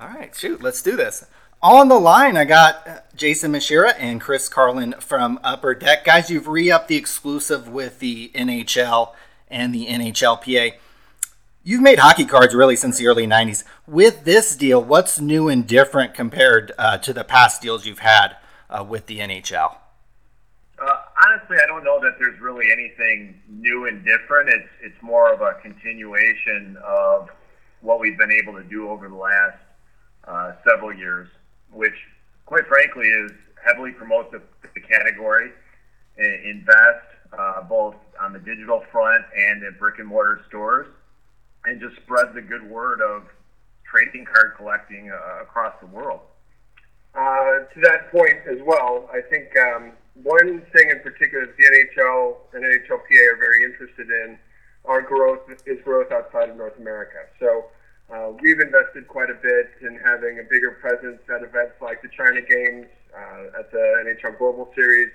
All right, shoot, let's do this. On the line, I got Jason Masherah and Chris Carlin from Upper Deck. Guys, you've re upped the exclusive with the NHL and the NHLPA. You've made hockey cards really since the early 90s. With this deal, what's new and different compared uh, to the past deals you've had uh, with the NHL? Uh, honestly, I don't know that there's really anything new and different. It's, it's more of a continuation of what we've been able to do over the last uh, several years, which, quite frankly, is heavily promote the, the category, invest uh, both on the digital front and in brick and mortar stores, and just spread the good word of trading card collecting uh, across the world. Uh, to that point as well, I think um, one thing in particular that the NHL and NHLPA are very interested in our growth is growth outside of North America. So uh, we've invested quite a bit in having a bigger presence at events like the China Games, uh, at the NHL Global Series,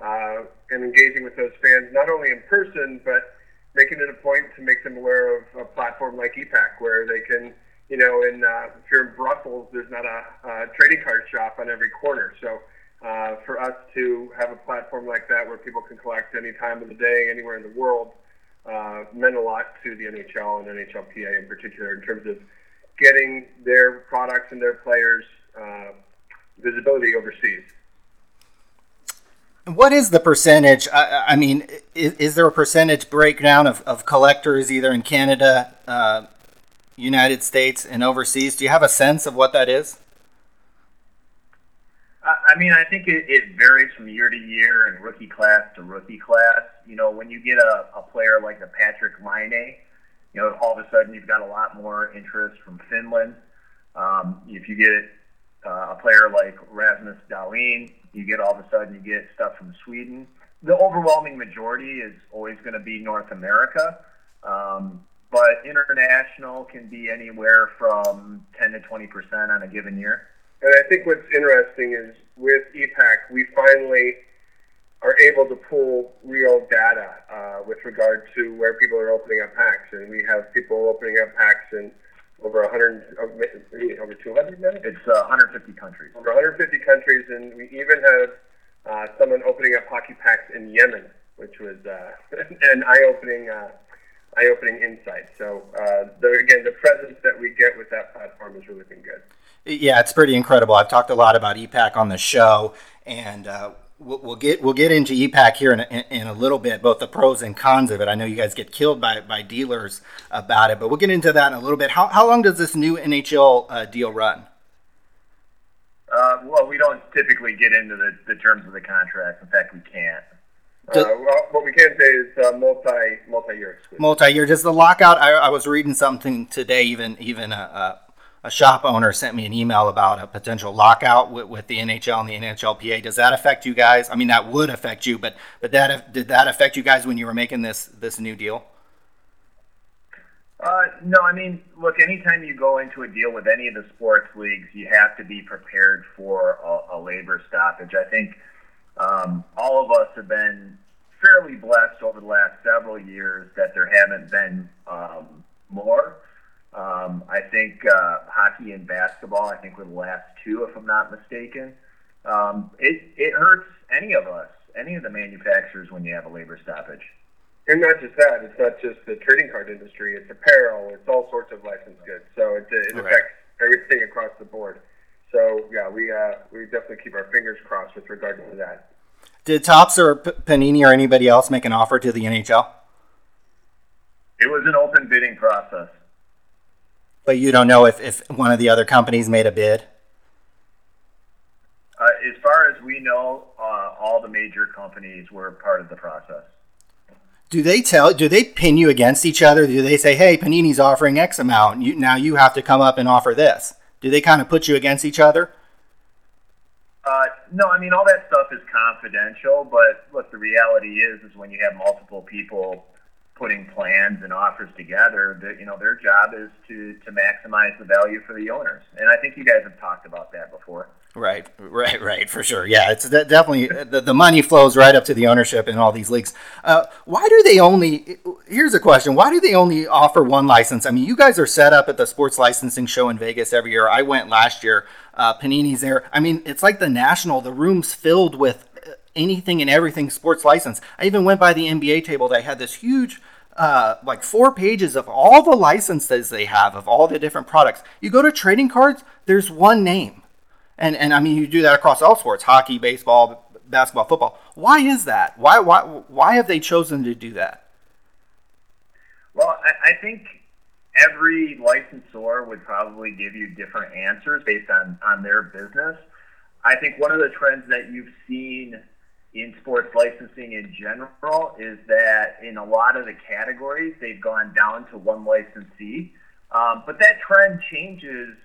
uh, and engaging with those fans not only in person but making it a point to make them aware of a platform like ePack where they can, you know, in uh, if you're in Brussels, there's not a, a trading card shop on every corner. So uh, for us to have a platform like that where people can collect any time of the day, anywhere in the world, uh, meant a lot to the NHL and NHLPA in particular in terms of getting their products and their players uh, visibility overseas. What is the percentage? I, I mean, is, is, there a percentage breakdown of, of collectors either in Canada, uh, United States, and overseas? Do you have a sense of what that is? I mean, I think it, it varies from year to year and rookie class to rookie class. You know, when you get a, a player like a Patrik Laine, you know, all of a sudden you've got a lot more interest from Finland. Um, if you get uh, a player like Rasmus Dahlin, you get all of a sudden you get stuff from Sweden. The overwhelming majority is always going to be North America, um, but international can be anywhere from 10 to 20 percent on a given year. And I think what's interesting is with ePack, we finally are able to pull real data uh, with regard to where people are opening up packs, and we have people opening up packs in over 100, over 200 now? It's uh, 150 countries. Over 150 countries, and we even have uh, someone opening up hockey packs in Yemen, which was uh, an eye-opening, uh, eye-opening insight. So, uh, the, again, the presence that we get with that platform has really been good. Yeah, it's pretty incredible. I've talked a lot about ePack on the show, and uh, we'll, we'll, get we'll get into ePack here in a, in a little bit, both the pros and cons of it. I know you guys get killed by, by dealers about it, but we'll get into that in a little bit. How, how long does this new NHL uh, deal run? Uh, well, we don't typically get into the, the terms of the contract. In fact, we can't. Uh, well, what we can say is uh, multi multi year multi year. Does the lockout? I, I, was reading something today. Even even uh, uh a shop owner sent me an email about a potential lockout with, with, the NHL and the NHLPA. Does that affect you guys? I mean, that would affect you, but but that did that affect you guys when you were making this this new deal? Uh, no, I mean, look, anytime you go into a deal with any of the sports leagues, you have to be prepared for a, a labor stoppage. I think um, all of us have been fairly blessed over the last several years that there haven't been um, more. Um, I think uh, hockey and basketball, I think were the last two, if I'm not mistaken. Um, it, it hurts any of us, any of the manufacturers when you have a labor stoppage. And not just that, it's not just the trading card industry, it's apparel, it's all sorts of licensed goods. So it, it right. affects everything across the board. So yeah, we uh, we definitely keep our fingers crossed with regard to that. Did Topps or Panini or anybody else make an offer to the NHL? It was an open bidding process. But you don't know if, if one of the other companies made a bid? Uh, as far as we know, uh, all the major companies were part of the process. Do they tell? Do they pin you against each other? Do they say, "Hey, Panini's offering X amount. You, now you have to come up and offer this"? Do they kind of put you against each other? Uh, no, I mean all that stuff is confidential. But what the reality is, is when you have multiple people putting plans and offers together, that you know their job is to to maximize the value for the owners. And I think you guys have talked about that before. Right, right, right, for sure. Yeah, it's definitely the, the money flows right up to the ownership in all these leagues. Uh, why do they only? Here's a question: Why do they only offer one license? I mean, you guys are set up at the sports licensing show in Vegas every year. I went last year. Uh, Panini's there. I mean, it's like the national. The room's filled with anything and everything sports license. I even went by the NBA table. They had this huge. Uh, like four pages of all the licenses they have of all the different products. You go to trading cards, there's one name and and I mean you do that across all sports, hockey, baseball, basketball, football. Why is that? Why why why have they chosen to do that? Well, I, I think every licensor would probably give you different answers based on on their business. I think one of the trends that you've seen in sports licensing in general is that in a lot of the categories they've gone down to one licensee. Um, but that trend changes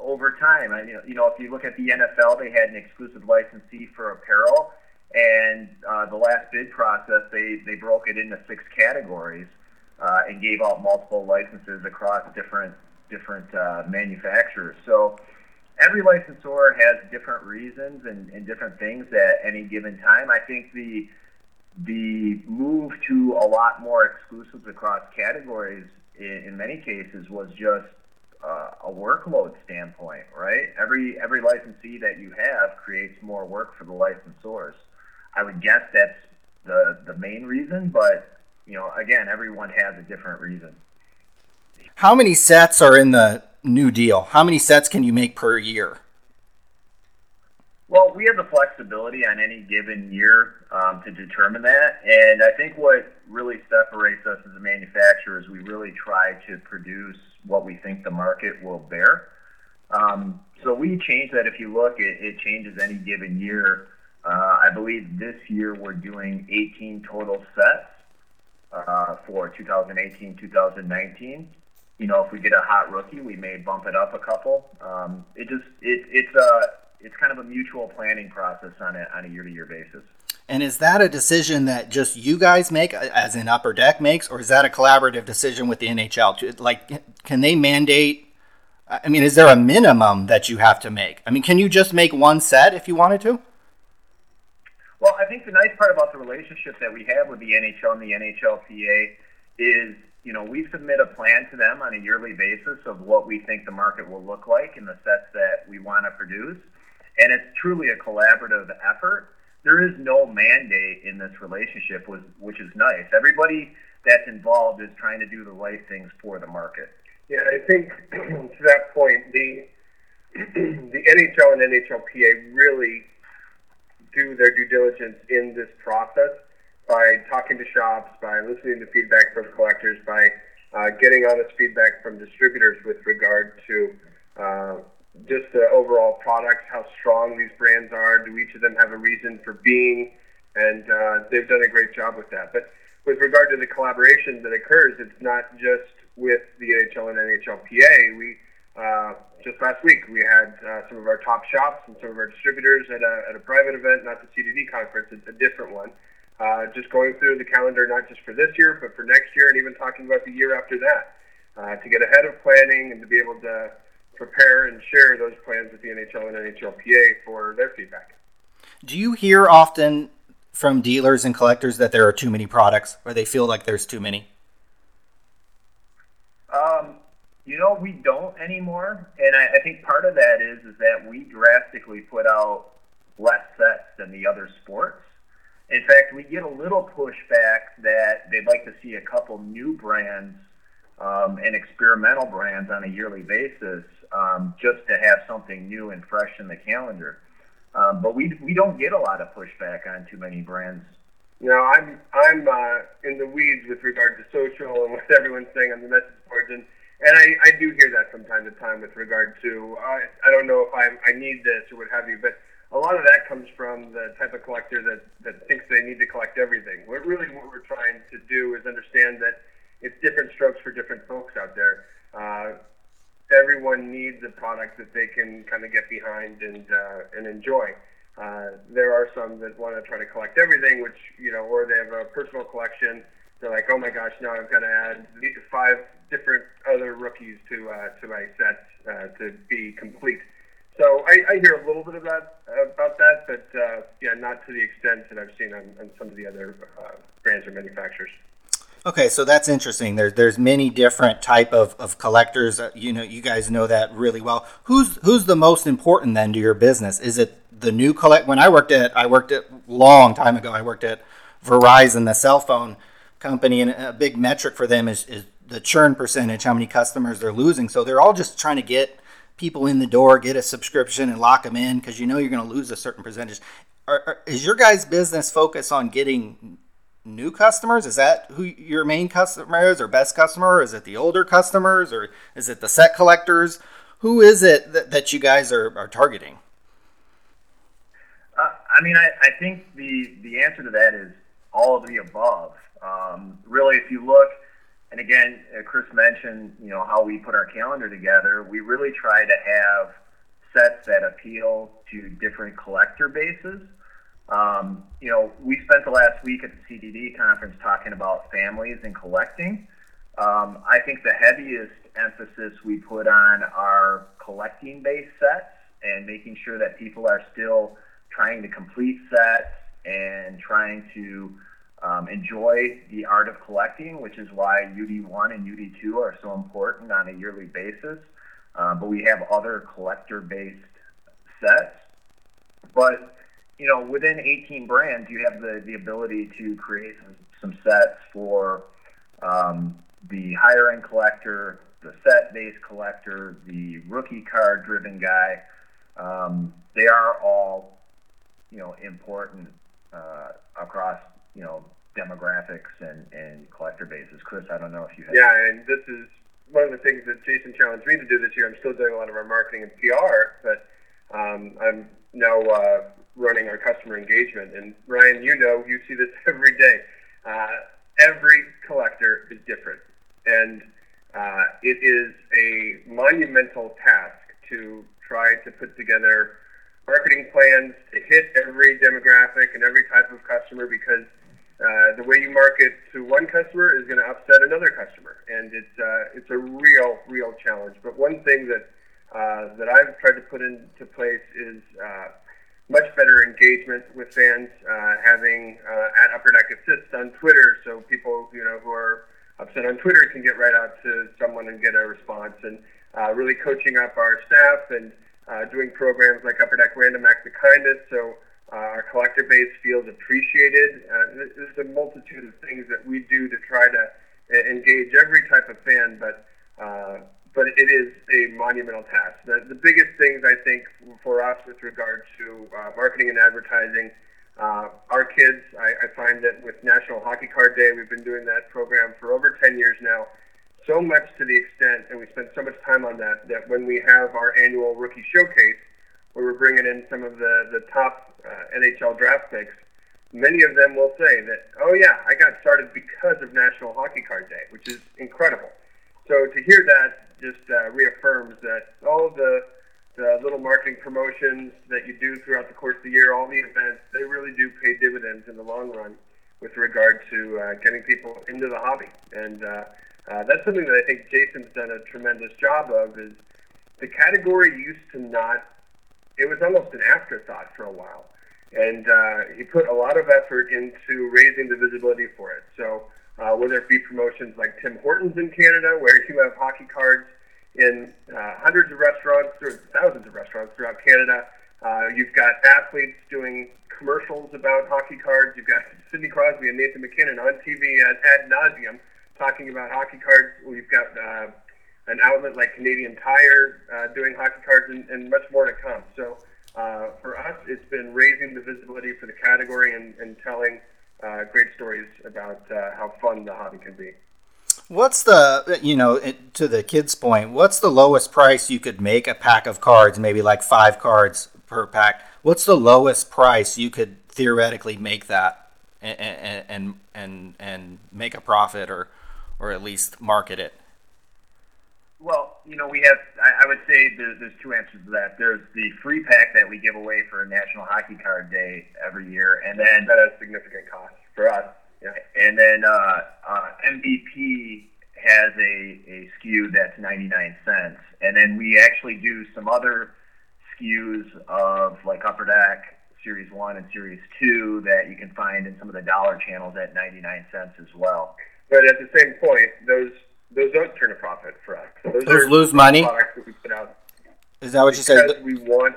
over time. I, mean, you know, if you look at the NFL, they had an exclusive licensee for apparel, and uh, the last bid process, they they broke it into six categories uh, and gave out multiple licenses across different different uh, manufacturers. So every licensor has different reasons and, and different things at any given time. I think the the move to a lot more exclusives across categories in, in many cases was just uh, a workload standpoint, right? Every every licensee that you have creates more work for the licensors. I would guess that's the the main reason, but you know, again, everyone has a different reason. How many sets are in the new deal? How many sets can you make per year? Well, we have the flexibility on any given year um, to determine that, and I think what really separates us as a manufacturer is we really try to produce what we think the market will bear. Um, so we change that. If you look, it, it changes any given year. Uh, I believe this year we're doing 18 total sets uh, for 2018, 2019. You know, if we get a hot rookie, we may bump it up a couple. Um, it just it, it's a it's kind of a mutual planning process on a on a year to year basis. And is that a decision that just you guys make, as in Upper Deck makes, or is that a collaborative decision with the NHL? Like, can they mandate? I mean, is there a minimum that you have to make? I mean, can you just make one set if you wanted to? Well, I think the nice part about the relationship that we have with the NHL and the NHLPA is, you know, we submit a plan to them on a yearly basis of what we think the market will look like in the sets that we want to produce. And it's truly a collaborative effort there is no mandate in this relationship, which is nice. Everybody that's involved is trying to do the right things for the market. Yeah, I think to that point, the the NHL and NHLPA really do their due diligence in this process by talking to shops, by listening to feedback from collectors, by uh, getting honest feedback from distributors with regard to uh, just the overall products, how strong these brands are. Do each of them have a reason for being? And uh, they've done a great job with that. But with regard to the collaboration that occurs, it's not just with the NHL and NHLPA. We uh, just last week we had uh, some of our top shops and some of our distributors at a, at a private event, not the CDD conference, it's a different one. Uh, just going through the calendar, not just for this year, but for next year, and even talking about the year after that, uh, to get ahead of planning and to be able to prepare and share those plans with the NHL and NHLPA for their feedback. Do you hear often from dealers and collectors that there are too many products, or they feel like there's too many? Um, you know, we don't anymore, and I, I think part of that is is that we drastically put out less sets than the other sports. In fact, we get a little pushback that they'd like to see a couple new brands um, and experimental brands on a yearly basis um, just to have something new and fresh in the calendar. Um, but we we don't get a lot of pushback on too many brands. No, I'm I'm uh, in the weeds with regard to social and what everyone's saying on the message boards, and and I, I do hear that from time to time with regard to I I don't know if I I need this or what have you, but a lot of that comes from the type of collector that that thinks they need to collect everything. What really what we're trying to do is understand that it's different strokes for different folks out there. Uh, everyone needs a product that they can kind of get behind and uh, and enjoy. Uh, there are some that want to try to collect everything, which you know, or they have a personal collection they're like, oh my gosh, now I've got to add five different other rookies to uh, to my set uh, to be complete. So I, I hear a little bit of that about that, but uh, yeah, not to the extent that I've seen on, on some of the other uh, brands or manufacturers. Okay, so that's interesting. There's there's many different type of, of collectors. Uh, you know, you guys know that really well. Who's who's the most important then to your business? Is it the new collect? When I worked at I worked at long time ago. I worked at Verizon, the cell phone company, and a big metric for them is, is the churn percentage, how many customers they're losing. So they're all just trying to get people in the door, get a subscription, and lock them in because you know you're going to lose a certain percentage. Are, are, is your guys' business focused on getting new customers? Is that who your main customer is, or best customer? Is it the older customers, or is it the set collectors? Who is it that, that you guys are, are targeting? Uh, I mean, I, I think the the answer to that is all of the above. Um, really, if you look and again, uh, Chris mentioned, you know, how we put our calendar together. We really try to have sets that appeal to different collector bases. Um, you know, we spent the last week at the CDD conference talking about families and collecting. Um, I think the heaviest emphasis we put on are collecting based sets and making sure that people are still trying to complete sets and trying to um, enjoy the art of collecting, which is why UD1 and UD2 are so important on a yearly basis. Um, but we have other collector-based sets. But you know, within 18 brands, you have the, the ability to create some, some sets for um, the higher end collector, the set based collector, the rookie card driven guy. Um, they are all, you know, important uh, across you know demographics and, and collector bases. Chris, I don't know if you have. Yeah, and this is one of the things that Jason challenged me to do this year. I'm still doing a lot of our marketing and PR, but um, I'm now uh, running our customer engagement. And Ryan, you know, you see this every day. Uh, every collector is different, and uh, it is a monumental task to try to put together marketing plans to hit every demographic and every type of customer because uh, the way you market to one customer is going to upset another customer, and it's uh, it's a real real challenge. But one thing that uh, that I've tried to put into place is uh, much better engagement with fans, uh, having uh, at Upper Deck Assist on Twitter, so people you know who are upset on Twitter can get right out to someone and get a response, and uh, really coaching up our staff and uh, doing programs like Upper Deck Random Acts of Kindness, so uh, our collector base feels appreciated. Uh, there's a multitude of things that we do to try to engage every type of fan, but uh, but it is a monumental task. The, the biggest things I think for us with regard to uh, marketing and advertising, uh, our kids. I, I find that with National Hockey Card Day, we've been doing that program for over 10 years now. So much to the extent, and we spend so much time on that, that when we have our annual rookie showcase, where we're bringing in some of the, the top uh, NHL draft picks, many of them will say that, oh, yeah, I got started because of National Hockey Card Day, which is incredible. So to hear that just uh, reaffirms that all the, the little marketing promotions that you do throughout the course of the year, all the events, they really do pay dividends in the long run with regard to uh, getting people into the hobby. And uh, uh, that's something that I think Jason's done a tremendous job of is the category used to not it was almost an afterthought for a while. And uh, he put a lot of effort into raising the visibility for it. So uh, whether it be promotions like Tim Hortons in Canada, where you have hockey cards in uh, hundreds of restaurants, thousands of restaurants throughout Canada. Uh, you've got athletes doing commercials about hockey cards. You've got Sidney Crosby and Nathan MacKinnon on TV ad, ad nauseum talking about hockey cards. We've got uh, an outlet like Canadian Tire uh, doing hockey cards and, and, much more to come. So uh, for us, it's been raising the visibility for the category and, and telling uh, great stories about uh, how fun the hobby can be. What's the, you know, to the kids' point, what's the lowest price you could make a pack of cards, maybe like five cards per pack? What's the lowest price you could theoretically make that and, and, and, and make a profit or, or at least market it? Well, you know, we have, I, I would say there's, there's two answers to that. There's the free pack that we give away for National Hockey Card Day every year, and then that has significant cost for us. Yeah. And then uh, uh, MVP has a, a SKU that's 99 cents. And then we actually do some other SKUs of like Upper Deck, Series 1 and Series 2 that you can find in some of the dollar channels at 99 cents as well. But at the same point, those those don't turn a profit for us. Those, those lose money. Products that we put out. Is that what you said? We want.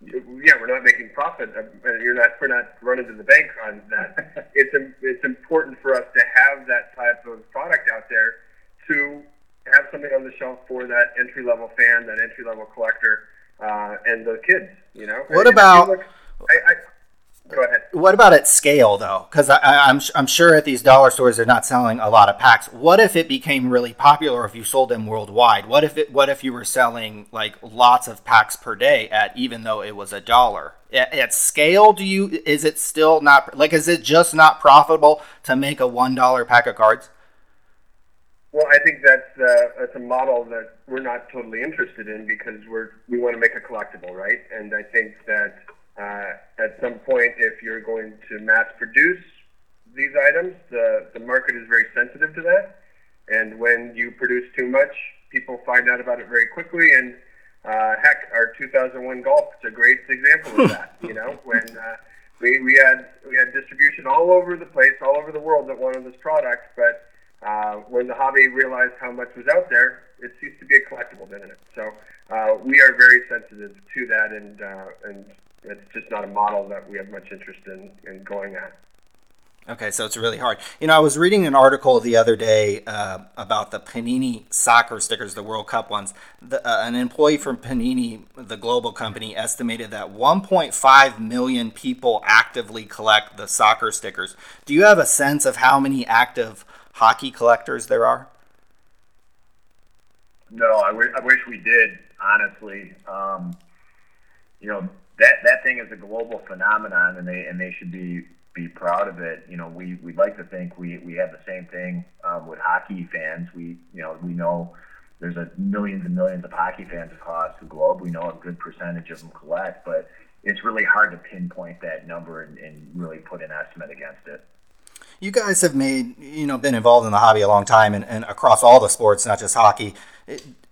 Yeah, we're not making profit. Uh, you're not. We're not running to the bank on that. it's it's important for us to have that type of product out there to have something on the shelf for that entry level fan, that entry level collector, uh, and the kids. You know. What and about? Look, I, I, Go ahead. What about at scale, though? Because I'm I'm sure at these dollar stores they're not selling a lot of packs. What if it became really popular if you sold them worldwide? What if it What if you were selling like lots of packs per day at even though it was a dollar? At, at scale, do you is it still not like is it just not profitable to make a one dollar pack of cards? Well, I think that's uh, that's a model that we're not totally interested in because we're we want to make a collectible, right? And I think that uh, at some point, if you're going to mass produce these items, the, the market is very sensitive to that. And when you produce too much, people find out about it very quickly. And uh, heck, our 2001 Golf is a great example of that. you know, when uh, we, we had we had distribution all over the place, all over the world that wanted this product, but uh, when the hobby realized how much was out there, it ceased to be a collectible, didn't it? So uh, we are very sensitive to that, and uh, and it's just not a model that we have much interest in, in going at. Okay, so it's really hard. You know, I was reading an article the other day uh, about the Panini soccer stickers, the World Cup ones. The, uh, an employee from Panini, the global company, estimated that 1.5 million people actively collect the soccer stickers. Do you have a sense of how many active hockey collectors there are? No, I, w- I wish we did, honestly. Um, you know, that that thing is a global phenomenon, and they and they should be be proud of it. You know, we we'd like to think we we have the same thing um, with hockey fans. We you know we know there's a millions and millions of hockey fans across the globe. We know a good percentage of them collect, but it's really hard to pinpoint that number and, and really put an estimate against it. You guys have made, you know, been involved in the hobby a long time and, and across all the sports, not just hockey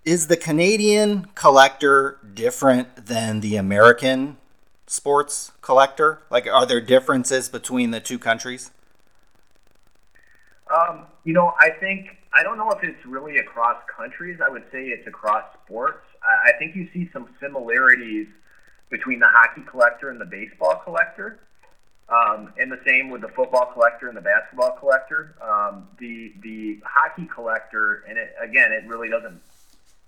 is the Canadian collector different than the American sports collector? Like, are there differences between the two countries? Um, you know, I think I don't know if it's really across countries. I would say it's across sports. I, I think you see some similarities between the hockey collector and the baseball collector. Um, and the same with the football collector and the basketball collector. Um, the the hockey collector, and it, again, it really doesn't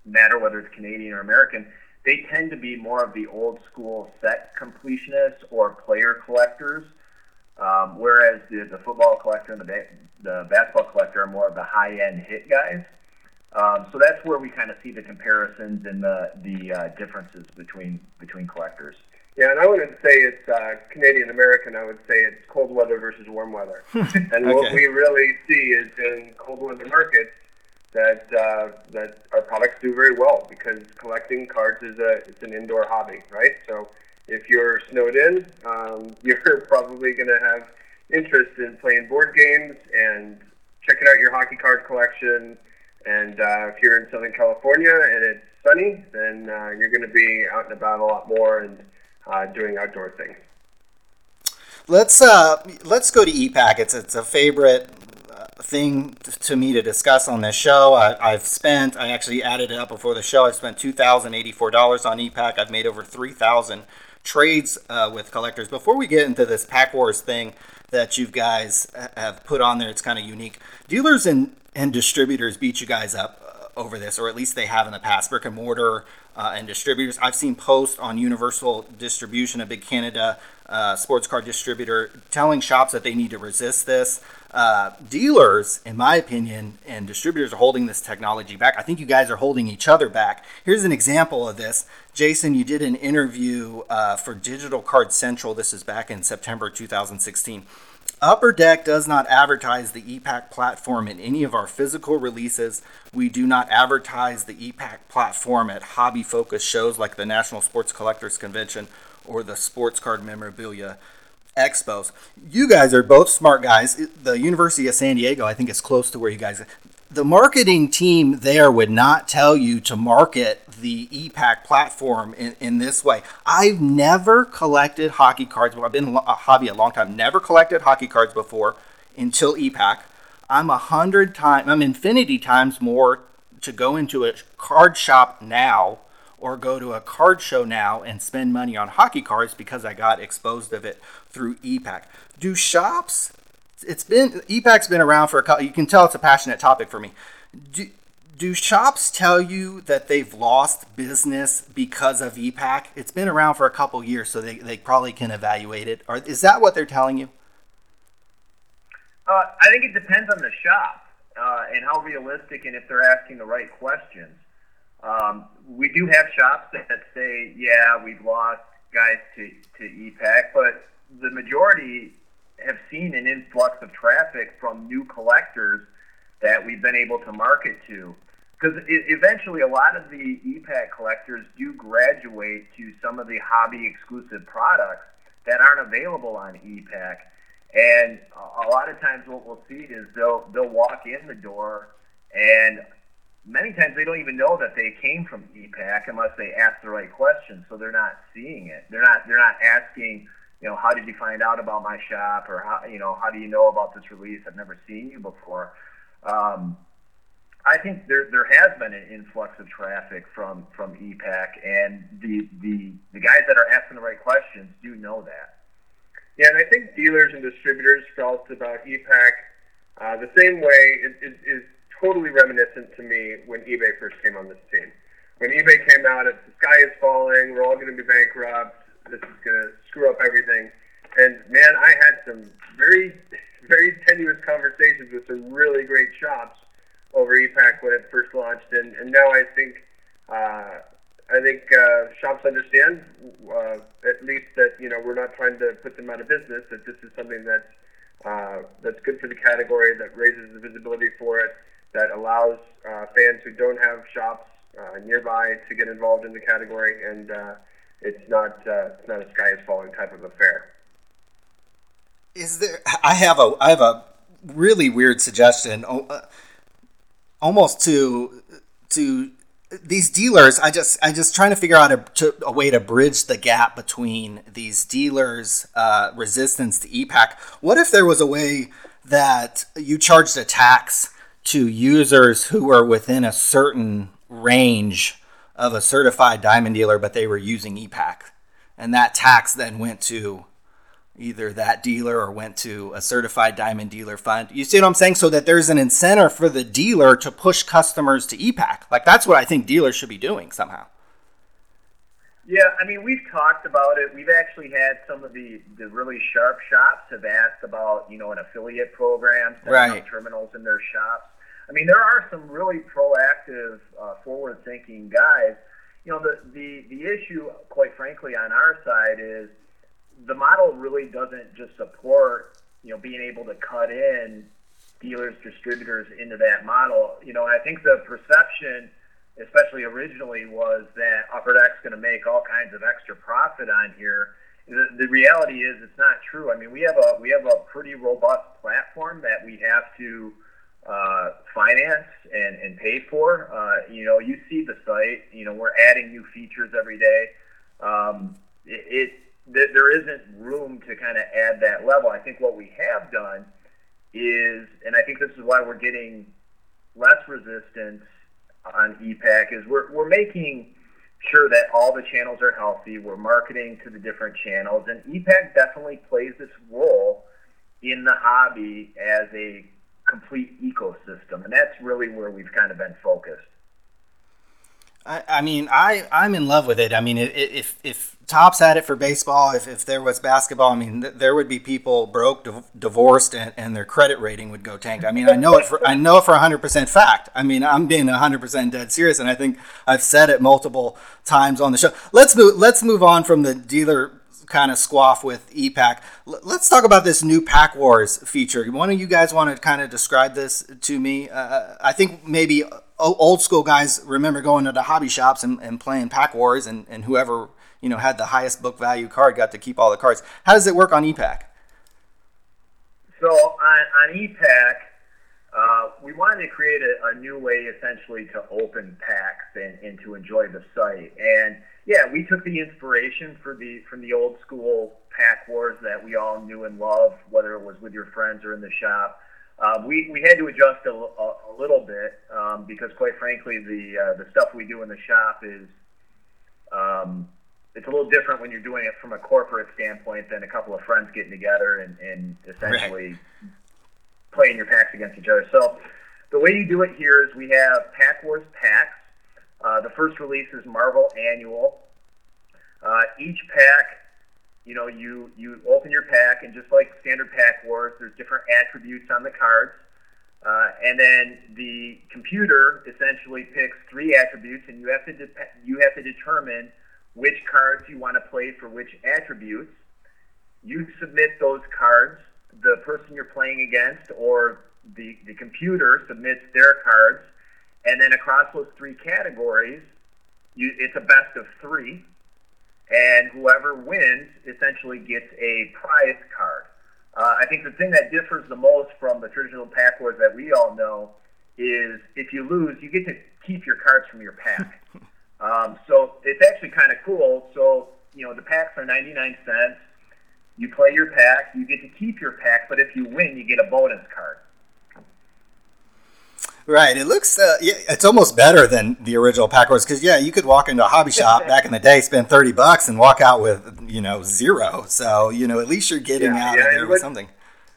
matter whether it's Canadian or American, they tend to be more of the old school set completionists or player collectors, um, whereas the, the football collector and the, ba- the basketball collector are more of the high end hit guys. Um, so that's where we kind of see the comparisons and the the uh, differences between between collectors. Yeah, and I wouldn't say it's uh, Canadian American. I would say it's cold weather versus warm weather. and okay. what we really see is in cold weather markets, that uh, that our products do very well because collecting cards is a it's an indoor hobby, right? So if you're snowed in, um, you're probably going to have interest in playing board games and checking out your hockey card collection. And uh, if you're in Southern California and it's sunny, then uh, you're going to be out and about a lot more and uh, doing outdoor things. Let's uh, let's go to e-Pack. It's a favorite thing to me to discuss on this show. I, have spent, I actually added it up before the show. I've spent $2,084 on e-Pack. I've made over 3,000 trades uh, with collectors. Before we get into this Pack Wars thing that you guys have put on there, it's kind of unique. Dealers and, and distributors beat you guys up uh, over this, or at least they have in the past. Brick and mortar uh, and distributors. I've seen posts on Universal Distribution, a big Canada uh, sports car distributor, telling shops that they need to resist this. Uh, dealers, in my opinion, and distributors are holding this technology back. I think you guys are holding each other back. Here's an example of this. Jason, you did an interview uh, for Digital Card Central. This is back in September 2016. Upper Deck does not advertise the e-Pack platform in any of our physical releases. We do not advertise the e-Pack platform at hobby focused shows like the National Sports Collectors Convention or the Sports Card Memorabilia expos. You guys are both smart guys. The University of San Diego, I think, is close to where you guys. The marketing team there would not tell you to market the ePack platform in, in this way. I've never collected hockey cards. I've been a hobby a long time. Never collected hockey cards before until ePack. I'm a hundred times, I'm infinity times more to go into a card shop now or go to a card show now and spend money on hockey cards because I got exposed of it through ePack. Do shops? It's been ePack's been around for a couple. You can tell it's a passionate topic for me. Do, do shops tell you that they've lost business because of ePack? It's been around for a couple years, so they, they probably can evaluate it. Or is that what they're telling you? Uh, I think it depends on the shop uh, and how realistic and if they're asking the right questions. Um, we do have shops that say, yeah, we've lost guys to, to ePack, but the majority have seen an influx of traffic from new collectors that we've been able to market to. Because eventually, a lot of the ePack collectors do graduate to some of the hobby exclusive products that aren't available on ePack. And a lot of times, what we'll see is they'll they'll walk in the door, and many times they don't even know that they came from ePack unless they ask the right questions. So they're not seeing it. They're not they're not asking, you know, how did you find out about my shop, or how you know how do you know about this release? I've never seen you before. Um, I think there there has been an influx of traffic from from ePack, and the the the guys that are asking the right questions do know that. Yeah, and I think dealers and distributors felt about ePack uh, the same way it, it is totally reminiscent to me when eBay first came on the scene. When eBay came out, it's the sky is falling, we're all going to be bankrupt, this is going to screw up everything. And man, I had some very, very tenuous conversations with some really great shops over ePack when it first launched, and, and now I think uh, I think uh, shops understand uh, at least that you know we're not trying to put them out of business. That this is something that's uh, that's good for the category, that raises the visibility for it, that allows uh, fans who don't have shops uh, nearby to get involved in the category, and uh, it's not uh, it's not a sky is falling type of affair. Is there? I have a I have a really weird suggestion, uh, almost to to these dealers. I just I'm just trying to figure out a, to, a way to bridge the gap between these dealers' uh, resistance to ePack. What if there was a way that you charged a tax? to users who were within a certain range of a certified diamond dealer, but they were using ePack. And that tax then went to either that dealer or went to a certified diamond dealer fund. You see what I'm saying? So that there's an incentive for the dealer to push customers to ePack. Like that's what I think dealers should be doing somehow. Yeah, I mean, we've talked about it. We've actually had some of the, the really sharp shops have asked about, you know, an affiliate program, setting right. up terminals in their shops. I mean, there are some really proactive, uh, forward-thinking guys. You know, the, the, the issue, quite frankly, on our side is the model really doesn't just support, you know, being able to cut in dealers, distributors into that model. You know, I think the perception – especially originally, was that Upper Deck's going to make all kinds of extra profit on here. The, the reality is, it's not true. I mean, we have a we have a pretty robust platform that we have to uh, finance and, and pay for. Uh, you know, you see the site. You know, we're adding new features every day. Um, it, it there isn't room to kind of add that level. I think what we have done is, and I think this is why we're getting less resistance on ePack is we're, we're making sure that all the channels are healthy. We're marketing to the different channels, and ePack definitely plays this role in the hobby as a complete ecosystem, and that's really where we've kind of been focused. I, I mean, I I'm in love with it. I mean, if if Topps had it for baseball, if, if there was basketball, I mean, th- there would be people broke, divorced, and, and their credit rating would go tank. I mean, I know it for I know it for 100% fact. I mean, I'm being 100% dead serious, and I think I've said it multiple times on the show. Let's move let's move on from the dealer kind of squaff with ePack. L- let's talk about this new Pack Wars feature. One of you guys want to kind of describe this to me? Uh, I think maybe old school guys remember going to the hobby shops and, and playing Pack Wars, and, and whoever you know had the highest book value card got to keep all the cards. How does it work on ePack? So on, on ePack, uh, we wanted to create a, a, new way essentially to open packs and, and to enjoy the site. And yeah, we took the inspiration for the from the old school pack wars that we all knew and loved, whether it was with your friends or in the shop. Um, we, we had to adjust a, a, a little bit um, because, quite frankly, the uh, the stuff we do in the shop is um, it's a little different when you're doing it from a corporate standpoint than a couple of friends getting together and, and essentially right. playing your packs against each other. So the way you do it here is we have Pack Wars packs. Uh, the first release is Marvel Annual. Uh, each pack, you know, you you open your pack, and just like standard Pack Wars, there's different attributes on the cards. Uh, and then the computer essentially picks three attributes, and you have to de- you have to determine which cards you want to play for which attributes. You submit those cards. The person you're playing against or the, the computer submits their cards. And then across those three categories, you, it's a best of three. And whoever wins essentially gets a prize card. Uh, I think the thing that differs the most from the traditional pack wars that we all know is if you lose, you get to keep your cards from your pack. Um, so it's actually kind of cool. So, you know, the packs are 99 cents. You play your pack, you get to keep your pack, but if you win, you get a bonus card. Right. It looks, uh, yeah, it's almost better than the original pack wars because, yeah, you could walk into a hobby shop back in the day, spend 30 bucks, and walk out with, you know, zero. So, you know, at least you're getting yeah, out yeah, of there with something.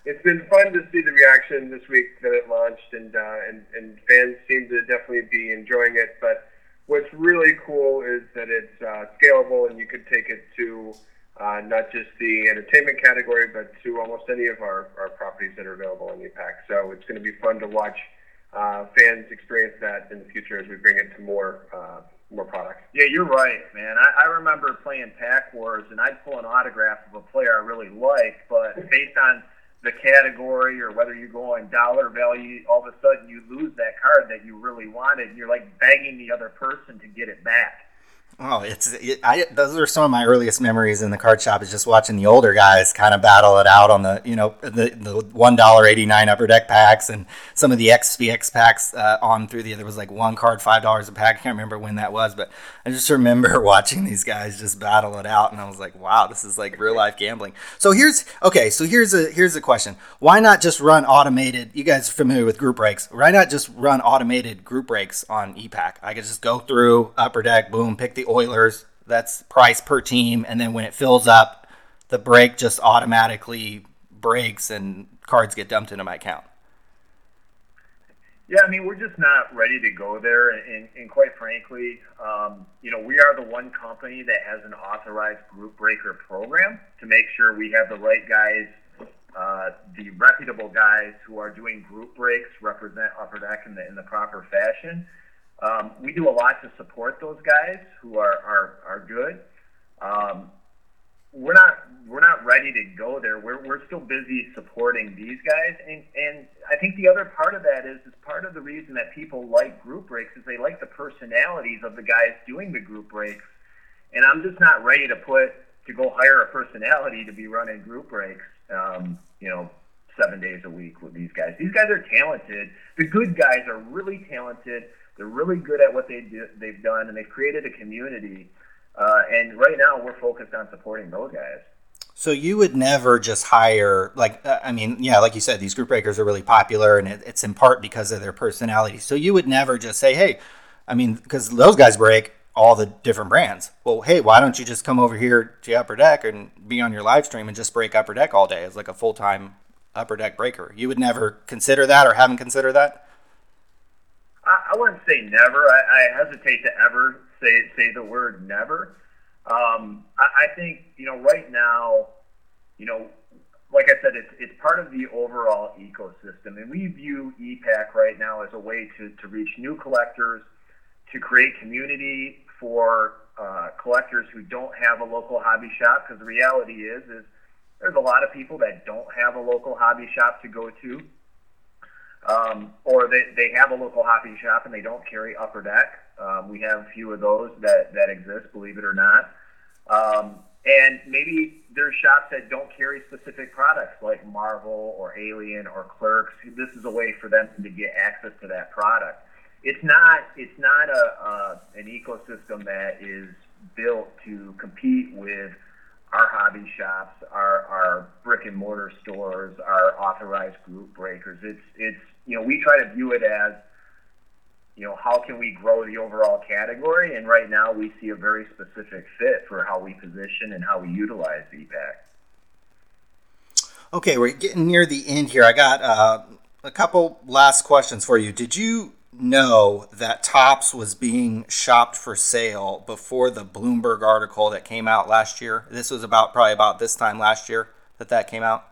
It's been fun to see the reaction this week that it launched, and, uh, and, and fans seem to definitely be enjoying it. But what's really cool is that it's uh, scalable and you could take it to uh, not just the entertainment category, but to almost any of our, our properties that are available in the pack. So it's going to be fun to watch uh, fans experience that in the future as we bring it to more uh, more products. Yeah, you're right, man. I, I remember playing Pack Wars, and I'd pull an autograph of a player I really liked, but based on the category or whether you go on dollar value, all of a sudden you lose that card that you really wanted. And you're like begging the other person to get it back. Oh, it's it, I. Those are some of my earliest memories in the card shop. Is just watching the older guys kind of battle it out on the you know the the one dollar eighty nine upper deck packs and some of the SPx packs uh, on through the. There was like one card five dollars a pack. I can't remember when that was, but I just remember watching these guys just battle it out, and I was like, wow, this is like real life gambling. So here's okay. So here's a here's a question. Why not just run automated? You guys are familiar with group breaks? Why not just run automated group breaks on ePack? I could just go through upper deck, boom, pick the the Oilers. That's price per team, and then when it fills up, the break just automatically breaks and cards get dumped into my account. Yeah, I mean, we're just not ready to go there. And, and quite frankly, um, you know, we are the one company that has an authorized group breaker program to make sure we have the right guys, uh, the reputable guys who are doing group breaks represent Upper Deck in the, in the proper fashion. Um, we do a lot to support those guys who are are, are good. Um, we're not we're not ready to go there. We're we're still busy supporting these guys, and and I think the other part of that is is part of the reason that people like group breaks is they like the personalities of the guys doing the group breaks, and I'm just not ready to put to go hire a personality to be running group breaks. Um, you know, seven days a week with these guys. These guys are talented. The good guys are really talented they're really good at what they do, they've done, and they've created a community. Uh, and right now, we're focused on supporting those guys. So you would never just hire like uh, I mean yeah like you said these group breakers are really popular and it, it's in part because of their personality. So you would never just say hey, I mean because those guys break all the different brands. Well, hey, why don't you just come over here to Upper Deck and be on your live stream and just break Upper Deck all day as like a full time Upper Deck breaker? You would never consider that or haven't considered that? I, I wouldn't say never. I, I hesitate to ever say say the word never. Um, I, I think you know right now, you know, like I said, it's it's part of the overall ecosystem, and we view ePack right now as a way to to reach new collectors, to create community for uh, collectors who don't have a local hobby shop. Because the reality is, is there's a lot of people that don't have a local hobby shop to go to um, or they, they have a local hobby shop and they don't carry upper deck. Um, we have a few of those that, that exist, believe it or not. Um, and maybe there's shops that don't carry specific products like Marvel or Alien or Clerks. This is a way for them to get access to that product. It's not it's not a, a an ecosystem that is built to compete with our hobby shops, our, our brick and mortar stores, our authorized group breakers. It's it's you know we try to view it as you know how can we grow the overall category, and right now we see a very specific fit for how we position and how we utilize e-Pack. Okay, we're getting near the end here. I got uh, a couple last questions for you. Did you know that Topps was being shopped for sale before the Bloomberg article that came out last year. This was about probably about this time last year that that came out.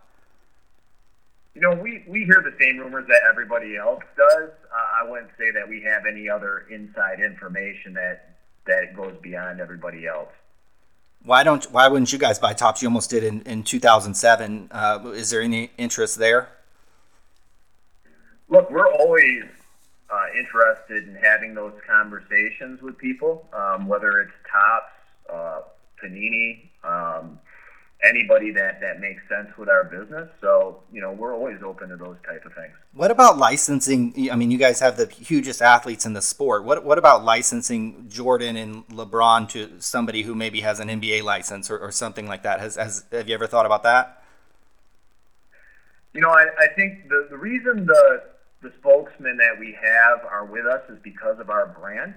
You know, we, we hear the same rumors that everybody else does. Uh, I wouldn't say that we have any other inside information that that goes beyond everybody else. Why don't Why wouldn't you guys buy Topps? You almost did in in 2007. Uh, is there any interest there? Look, we're always uh, interested in having those conversations with people, um, whether it's Topps, uh, Panini, um, anybody that, that makes sense with our business. So, you know, we're always open to those type of things. What about licensing? I mean, you guys have the hugest athletes in the sport. What, what about licensing Jordan and LeBron to somebody who maybe has an NBA license or, or something like that? Has, has, have you ever thought about that? You know, I, I think the, the reason the the spokesmen that we have are with us is because of our brand.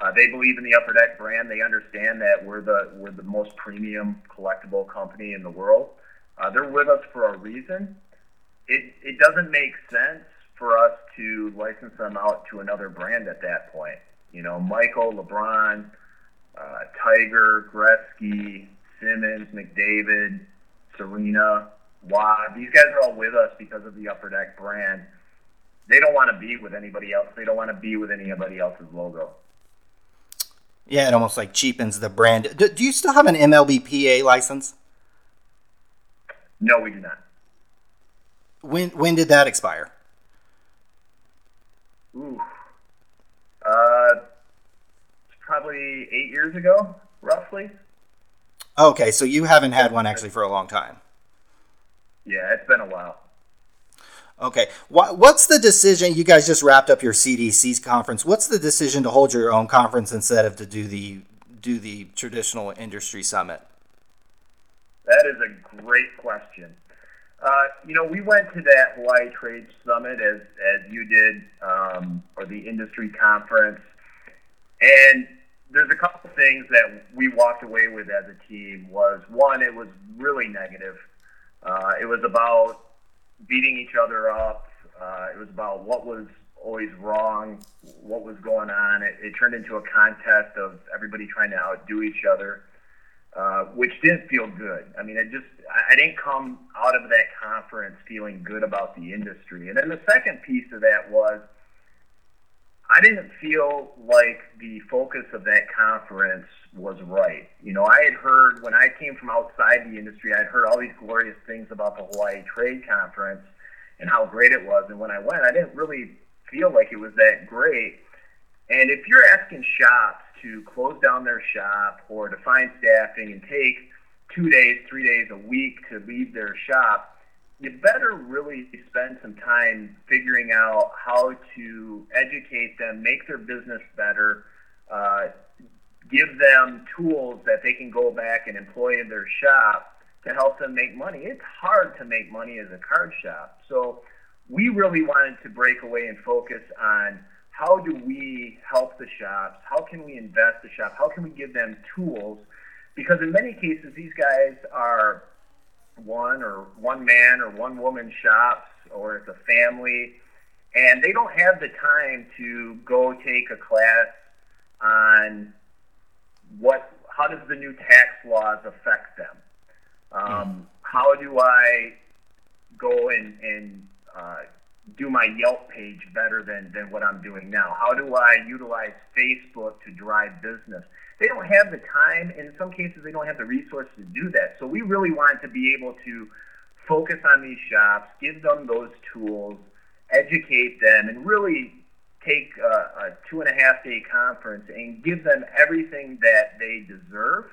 Uh, they believe in the Upper Deck brand. They understand that we're the we're the most premium collectible company in the world. Uh, they're with us for a reason. It it doesn't make sense for us to license them out to another brand at that point. You know, Michael, LeBron, uh, Tiger, Gretzky, Simmons, McDavid, Serena, Watt. These guys are all with us because of the Upper Deck brand they don't want to be with anybody else. They don't want to be with anybody else's logo. Yeah, it almost like cheapens the brand. Do, do you still have an MLBPA license? No, we do not. When when did that expire? Ooh, uh, probably eight years ago, roughly. Okay, so you haven't had one actually for a long time. Yeah, it's been a while. Okay. What's the decision? You guys just wrapped up your CDC's conference. What's the decision to hold your own conference instead of to do the do the traditional industry summit? That is a great question. Uh, you know, we went to that Hawaii Trade Summit as as you did, um, or the industry conference, and there's a couple things that we walked away with as a team. Was one, it was really negative. Uh, it was about beating each other up. Uh, it was about what was always wrong, what was going on. It, it turned into a contest of everybody trying to outdo each other, uh, which didn't feel good. I mean, it just, I, I didn't come out of that conference feeling good about the industry. And then the second piece of that was, I didn't feel like the focus of that conference was right. You know, I had heard when I came from outside the industry, I'd heard all these glorious things about the Hawaii Trade Conference and how great it was. And when I went, I didn't really feel like it was that great. And if you're asking shops to close down their shop or to find staffing and take two days, three days a week to leave their shop, you better really spend some time figuring out how to educate them, make their business better, uh, give them tools that they can go back and employ in their shop to help them make money. It's hard to make money as a card shop. So we really wanted to break away and focus on how do we help the shops? How can we invest the shop? How can we give them tools? Because in many cases, these guys are one or one man or one woman shops or it's a family and they don't have the time to go take a class on what how does the new tax laws affect them um, mm. how do i go and, and uh, do my yelp page better than, than what i'm doing now how do i utilize facebook to drive business they don't have the time. and In some cases, they don't have the resources to do that. So we really want to be able to focus on these shops, give them those tools, educate them, and really take a, a two and a half day conference and give them everything that they deserve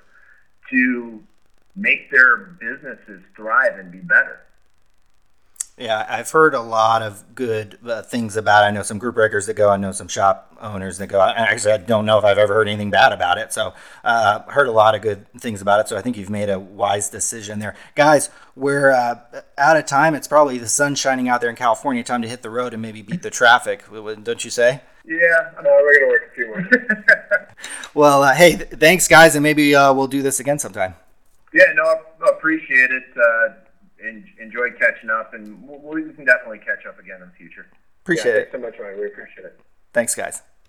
to make their businesses thrive and be better. Yeah, I've heard a lot of good uh, things about it. I know some group breakers that go. I know some shop owners that go. Actually, I don't know if I've ever heard anything bad about it. So, uh, heard a lot of good things about it. So, I think you've made a wise decision there, guys. We're uh, out of time. It's probably the sun shining out there in California. Time to hit the road and maybe beat the traffic. Don't you say? Yeah, uh, we're gonna work a few more. well, uh, hey, thanks, guys, and maybe uh, we'll do this again sometime. Yeah, no, I appreciate it. Uh, enjoyed catching up, and we can definitely catch up again in the future. Appreciate yeah, it. Thanks so much, Ryan. We appreciate it. Thanks, guys.